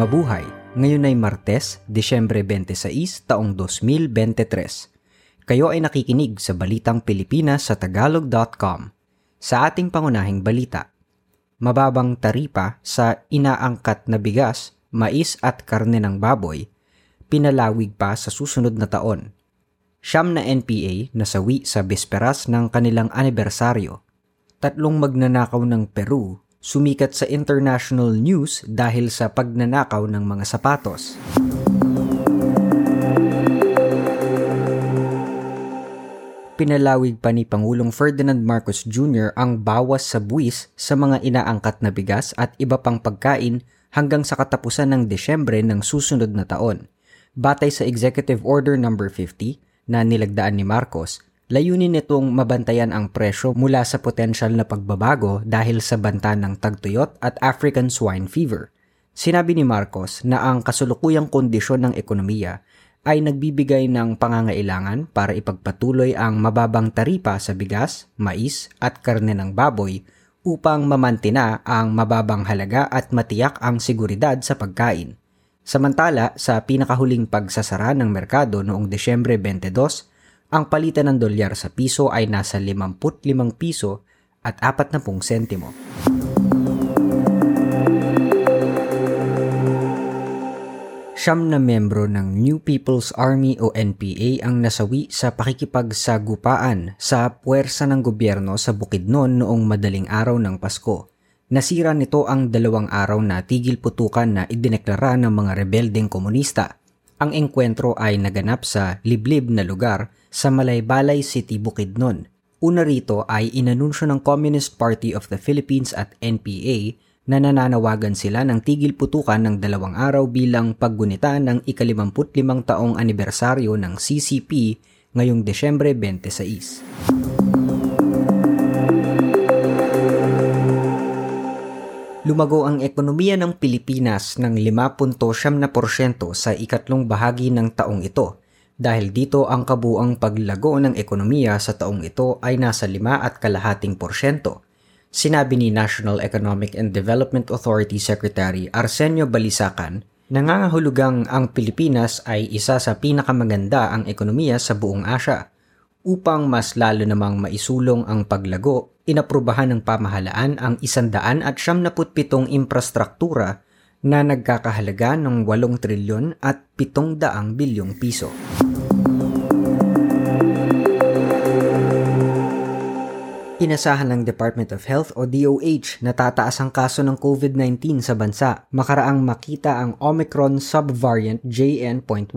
Mabuhay! Ngayon ay Martes, Disyembre 26, taong 2023. Kayo ay nakikinig sa Balitang Pilipinas sa Tagalog.com. Sa ating pangunahing balita, mababang taripa sa inaangkat na bigas, mais at karne ng baboy, pinalawig pa sa susunod na taon. Siyam na NPA nasawi sa bisperas ng kanilang anibersaryo. Tatlong magnanakaw ng Peru sumikat sa international news dahil sa pagnanakaw ng mga sapatos. Pinalawig pa ni Pangulong Ferdinand Marcos Jr. ang bawas sa buwis sa mga inaangkat na bigas at iba pang pagkain hanggang sa katapusan ng Desyembre ng susunod na taon. Batay sa Executive Order No. 50 na nilagdaan ni Marcos, Layunin nitong mabantayan ang presyo mula sa potensyal na pagbabago dahil sa banta ng tagtuyot at African swine fever. Sinabi ni Marcos na ang kasulukuyang kondisyon ng ekonomiya ay nagbibigay ng pangangailangan para ipagpatuloy ang mababang taripa sa bigas, mais at karne ng baboy upang mamantina ang mababang halaga at matiyak ang seguridad sa pagkain. Samantala, sa pinakahuling pagsasara ng merkado noong Desyembre 22, ang palitan ng dolyar sa piso ay nasa 55 piso at 40 sentimo. Siyam na membro ng New People's Army o NPA ang nasawi sa pakikipagsagupaan sa puwersa ng gobyerno sa Bukidnon noong madaling araw ng Pasko. Nasira nito ang dalawang araw na tigil putukan na idineklara ng mga rebeldeng komunista. Ang engkwentro ay naganap sa liblib na lugar sa Malaybalay City, Bukidnon. Una rito ay inanunsyo ng Communist Party of the Philippines at NPA na nananawagan sila ng tigil putukan ng dalawang araw bilang paggunita ng ikalimamputlimang taong anibersaryo ng CCP ngayong Desyembre 26. Lumago ang ekonomiya ng Pilipinas ng 5.7% sa ikatlong bahagi ng taong ito dahil dito ang kabuang paglago ng ekonomiya sa taong ito ay nasa 5 at kalahating porsyento. Sinabi ni National Economic and Development Authority Secretary Arsenio Balisacan, nangangahulugang ang Pilipinas ay isa sa pinakamaganda ang ekonomiya sa buong Asya. Upang mas lalo namang maisulong ang paglago, inaprubahan ng pamahalaan ang 177 infrastruktura na nagkakahalaga ng 8 trilyon at 700 bilyong piso. Inasahan ng Department of Health o DOH na tataas ang kaso ng COVID-19 sa bansa makaraang makita ang Omicron subvariant JN.1.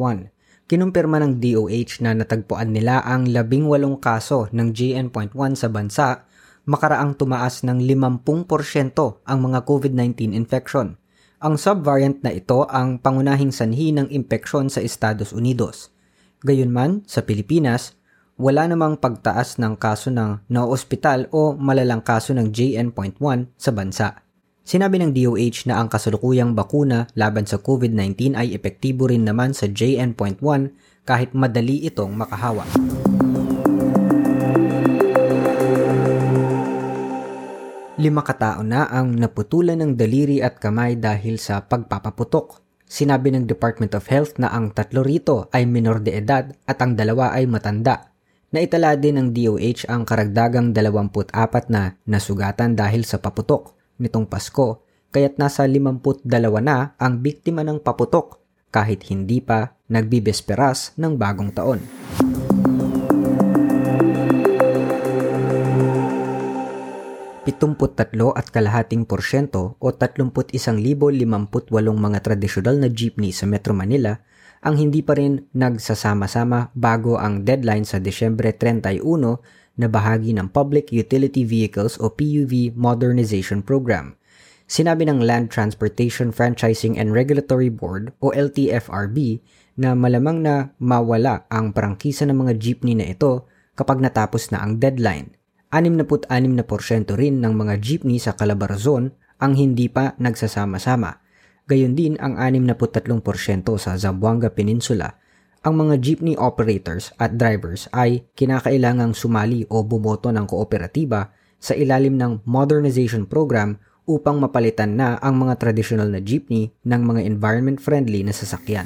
Kinumpirma ng DOH na natagpuan nila ang 18 kaso ng JN.1 sa bansa makaraang tumaas ng 50% ang mga COVID-19 infection. Ang subvariant na ito ang pangunahing sanhi ng impeksyon sa Estados Unidos. Gayunman, sa Pilipinas, wala namang pagtaas ng kaso ng na-ospital o malalang kaso ng JN.1 sa bansa. Sinabi ng DOH na ang kasalukuyang bakuna laban sa COVID-19 ay epektibo rin naman sa JN.1 kahit madali itong makahawa. Lima katao na ang naputulan ng daliri at kamay dahil sa pagpapaputok. Sinabi ng Department of Health na ang tatlo rito ay minor de edad at ang dalawa ay matanda Naitala din ng DOH ang karagdagang 24 na nasugatan dahil sa paputok nitong Pasko, kaya't nasa 52 na ang biktima ng paputok kahit hindi pa nagbibesperas ng bagong taon. Pitumput-tatlo at kalahating porsyento o 31,058 mga tradisyonal na jeepney sa Metro Manila ang hindi pa rin nagsasama-sama bago ang deadline sa Desyembre 31 na bahagi ng Public Utility Vehicles o PUV Modernization Program. Sinabi ng Land Transportation Franchising and Regulatory Board o LTFRB na malamang na mawala ang prangkisa ng mga jeepney na ito kapag natapos na ang deadline. 66% rin ng mga jeepney sa Calabarzon ang hindi pa nagsasama-sama Gayon din ang 63% sa Zamboanga Peninsula. Ang mga jeepney operators at drivers ay kinakailangang sumali o bumoto ng kooperatiba sa ilalim ng Modernization Program upang mapalitan na ang mga traditional na jeepney ng mga environment-friendly na sasakyan.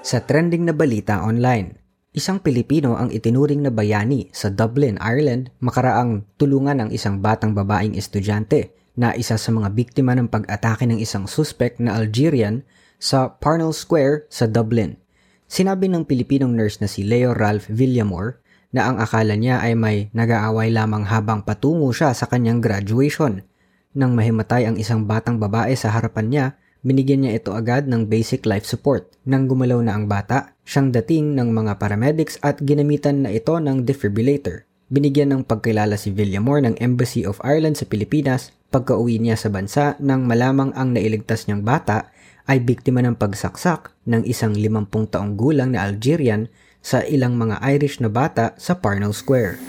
Sa trending na balita online, isang Pilipino ang itinuring na bayani sa Dublin, Ireland makaraang tulungan ang isang batang babaeng estudyante na isa sa mga biktima ng pag-atake ng isang suspect na Algerian sa Parnell Square sa Dublin. Sinabi ng Pilipinong nurse na si Leo Ralph Villamor na ang akala niya ay may nag-aaway lamang habang patungo siya sa kanyang graduation. Nang mahimatay ang isang batang babae sa harapan niya, Binigyan niya ito agad ng basic life support. Nang gumalaw na ang bata, siyang dating ng mga paramedics at ginamitan na ito ng defibrillator. Binigyan ng pagkilala si Villamor ng Embassy of Ireland sa Pilipinas pagka-uwi niya sa bansa nang malamang ang nailigtas niyang bata ay biktima ng pagsaksak ng isang 50 taong gulang na Algerian sa ilang mga Irish na bata sa Parnell Square.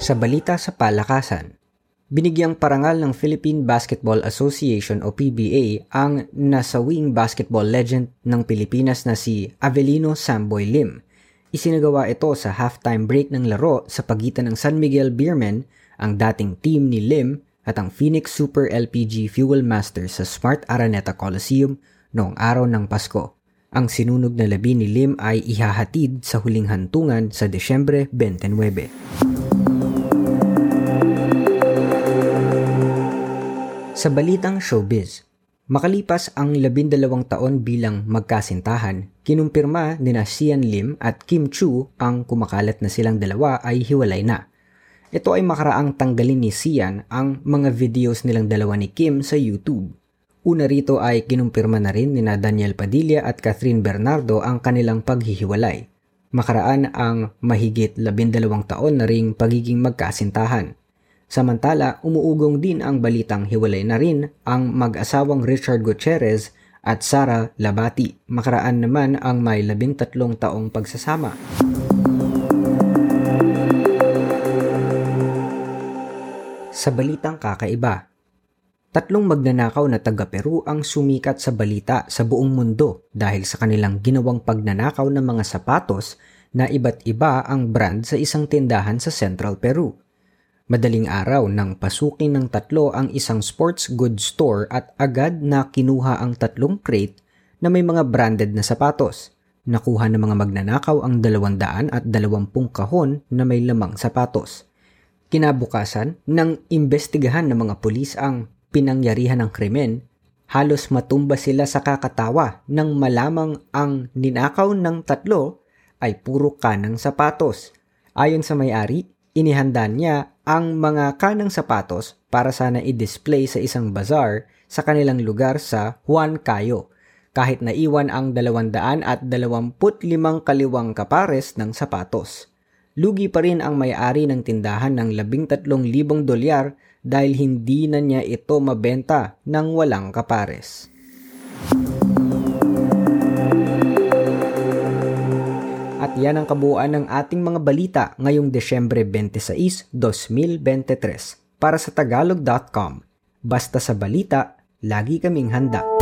Sa balita sa palakasan, Binigyang parangal ng Philippine Basketball Association o PBA ang nasawing basketball legend ng Pilipinas na si Avelino Samboy Lim. Isinagawa ito sa halftime break ng laro sa pagitan ng San Miguel Beermen, ang dating team ni Lim at ang Phoenix Super LPG Fuel Masters sa Smart Araneta Coliseum noong araw ng Pasko. Ang sinunog na labi ni Lim ay ihahatid sa huling hantungan sa Desyembre 29. Sa balitang showbiz, makalipas ang labindalawang taon bilang magkasintahan, kinumpirma ni na Sian Lim at Kim Chu ang kumakalat na silang dalawa ay hiwalay na. Ito ay makaraang tanggalin ni Sian ang mga videos nilang dalawa ni Kim sa YouTube. Una rito ay kinumpirma na rin ni na Daniel Padilla at Catherine Bernardo ang kanilang paghihiwalay. Makaraan ang mahigit labindalawang taon na ring pagiging magkasintahan. Samantala, umuugong din ang balitang hiwalay na rin ang mag-asawang Richard Gutierrez at Sara Labati. Makaraan naman ang may labintatlong taong pagsasama. Sa balitang kakaiba, tatlong magnanakaw na taga-Peru ang sumikat sa balita sa buong mundo dahil sa kanilang ginawang pagnanakaw ng mga sapatos na iba't iba ang brand sa isang tindahan sa Central Peru. Madaling araw nang pasukin ng tatlo ang isang sports goods store at agad na kinuha ang tatlong crate na may mga branded na sapatos. Nakuha ng mga magnanakaw ang 200 at 20 kahon na may lamang sapatos. Kinabukasan, nang imbestigahan ng mga pulis ang pinangyarihan ng krimen, halos matumba sila sa kakatawa nang malamang ang ninakaw ng tatlo ay puro kanang sapatos. Ayon sa may-ari, inihanda niya ang mga kanang sapatos para sana i-display sa isang bazaar sa kanilang lugar sa Juan Cayo kahit naiwan ang 200 at 25 kaliwang kapares ng sapatos. Lugi pa rin ang may-ari ng tindahan ng 13,000 dolyar dahil hindi na niya ito mabenta ng walang kapares. At yan ang kabuuan ng ating mga balita ngayong Desyembre 26, 2023 para sa tagalog.com. Basta sa balita, lagi kaming handa.